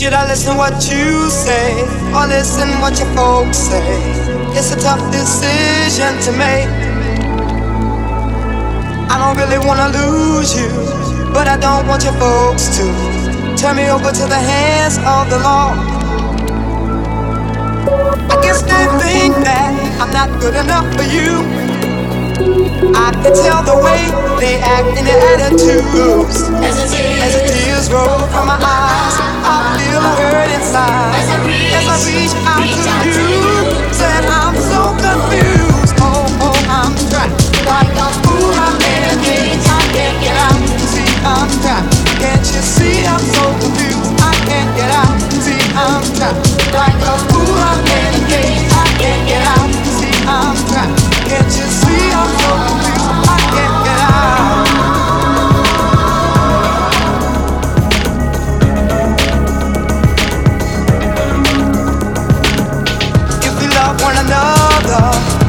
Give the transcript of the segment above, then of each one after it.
Should I listen what you say or listen what your folks say? It's a tough decision to make. I don't really wanna lose you, but I don't want your folks to turn me over to the hands of the law. I guess they think that I'm not good enough for you. I can tell the way they act in their attitudes. As the tears roll from my eyes, I feel a hurt inside. As I reach out to you,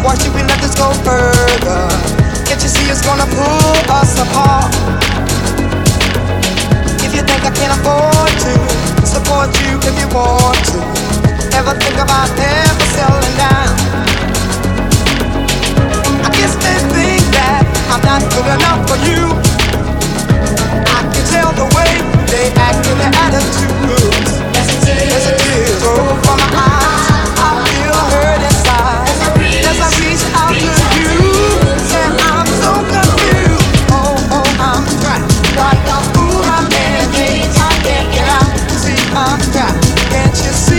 why should we let this go further? Can't you see it's gonna pull us apart? If you think I can't afford to support you if you want to, ever think about never Can't you see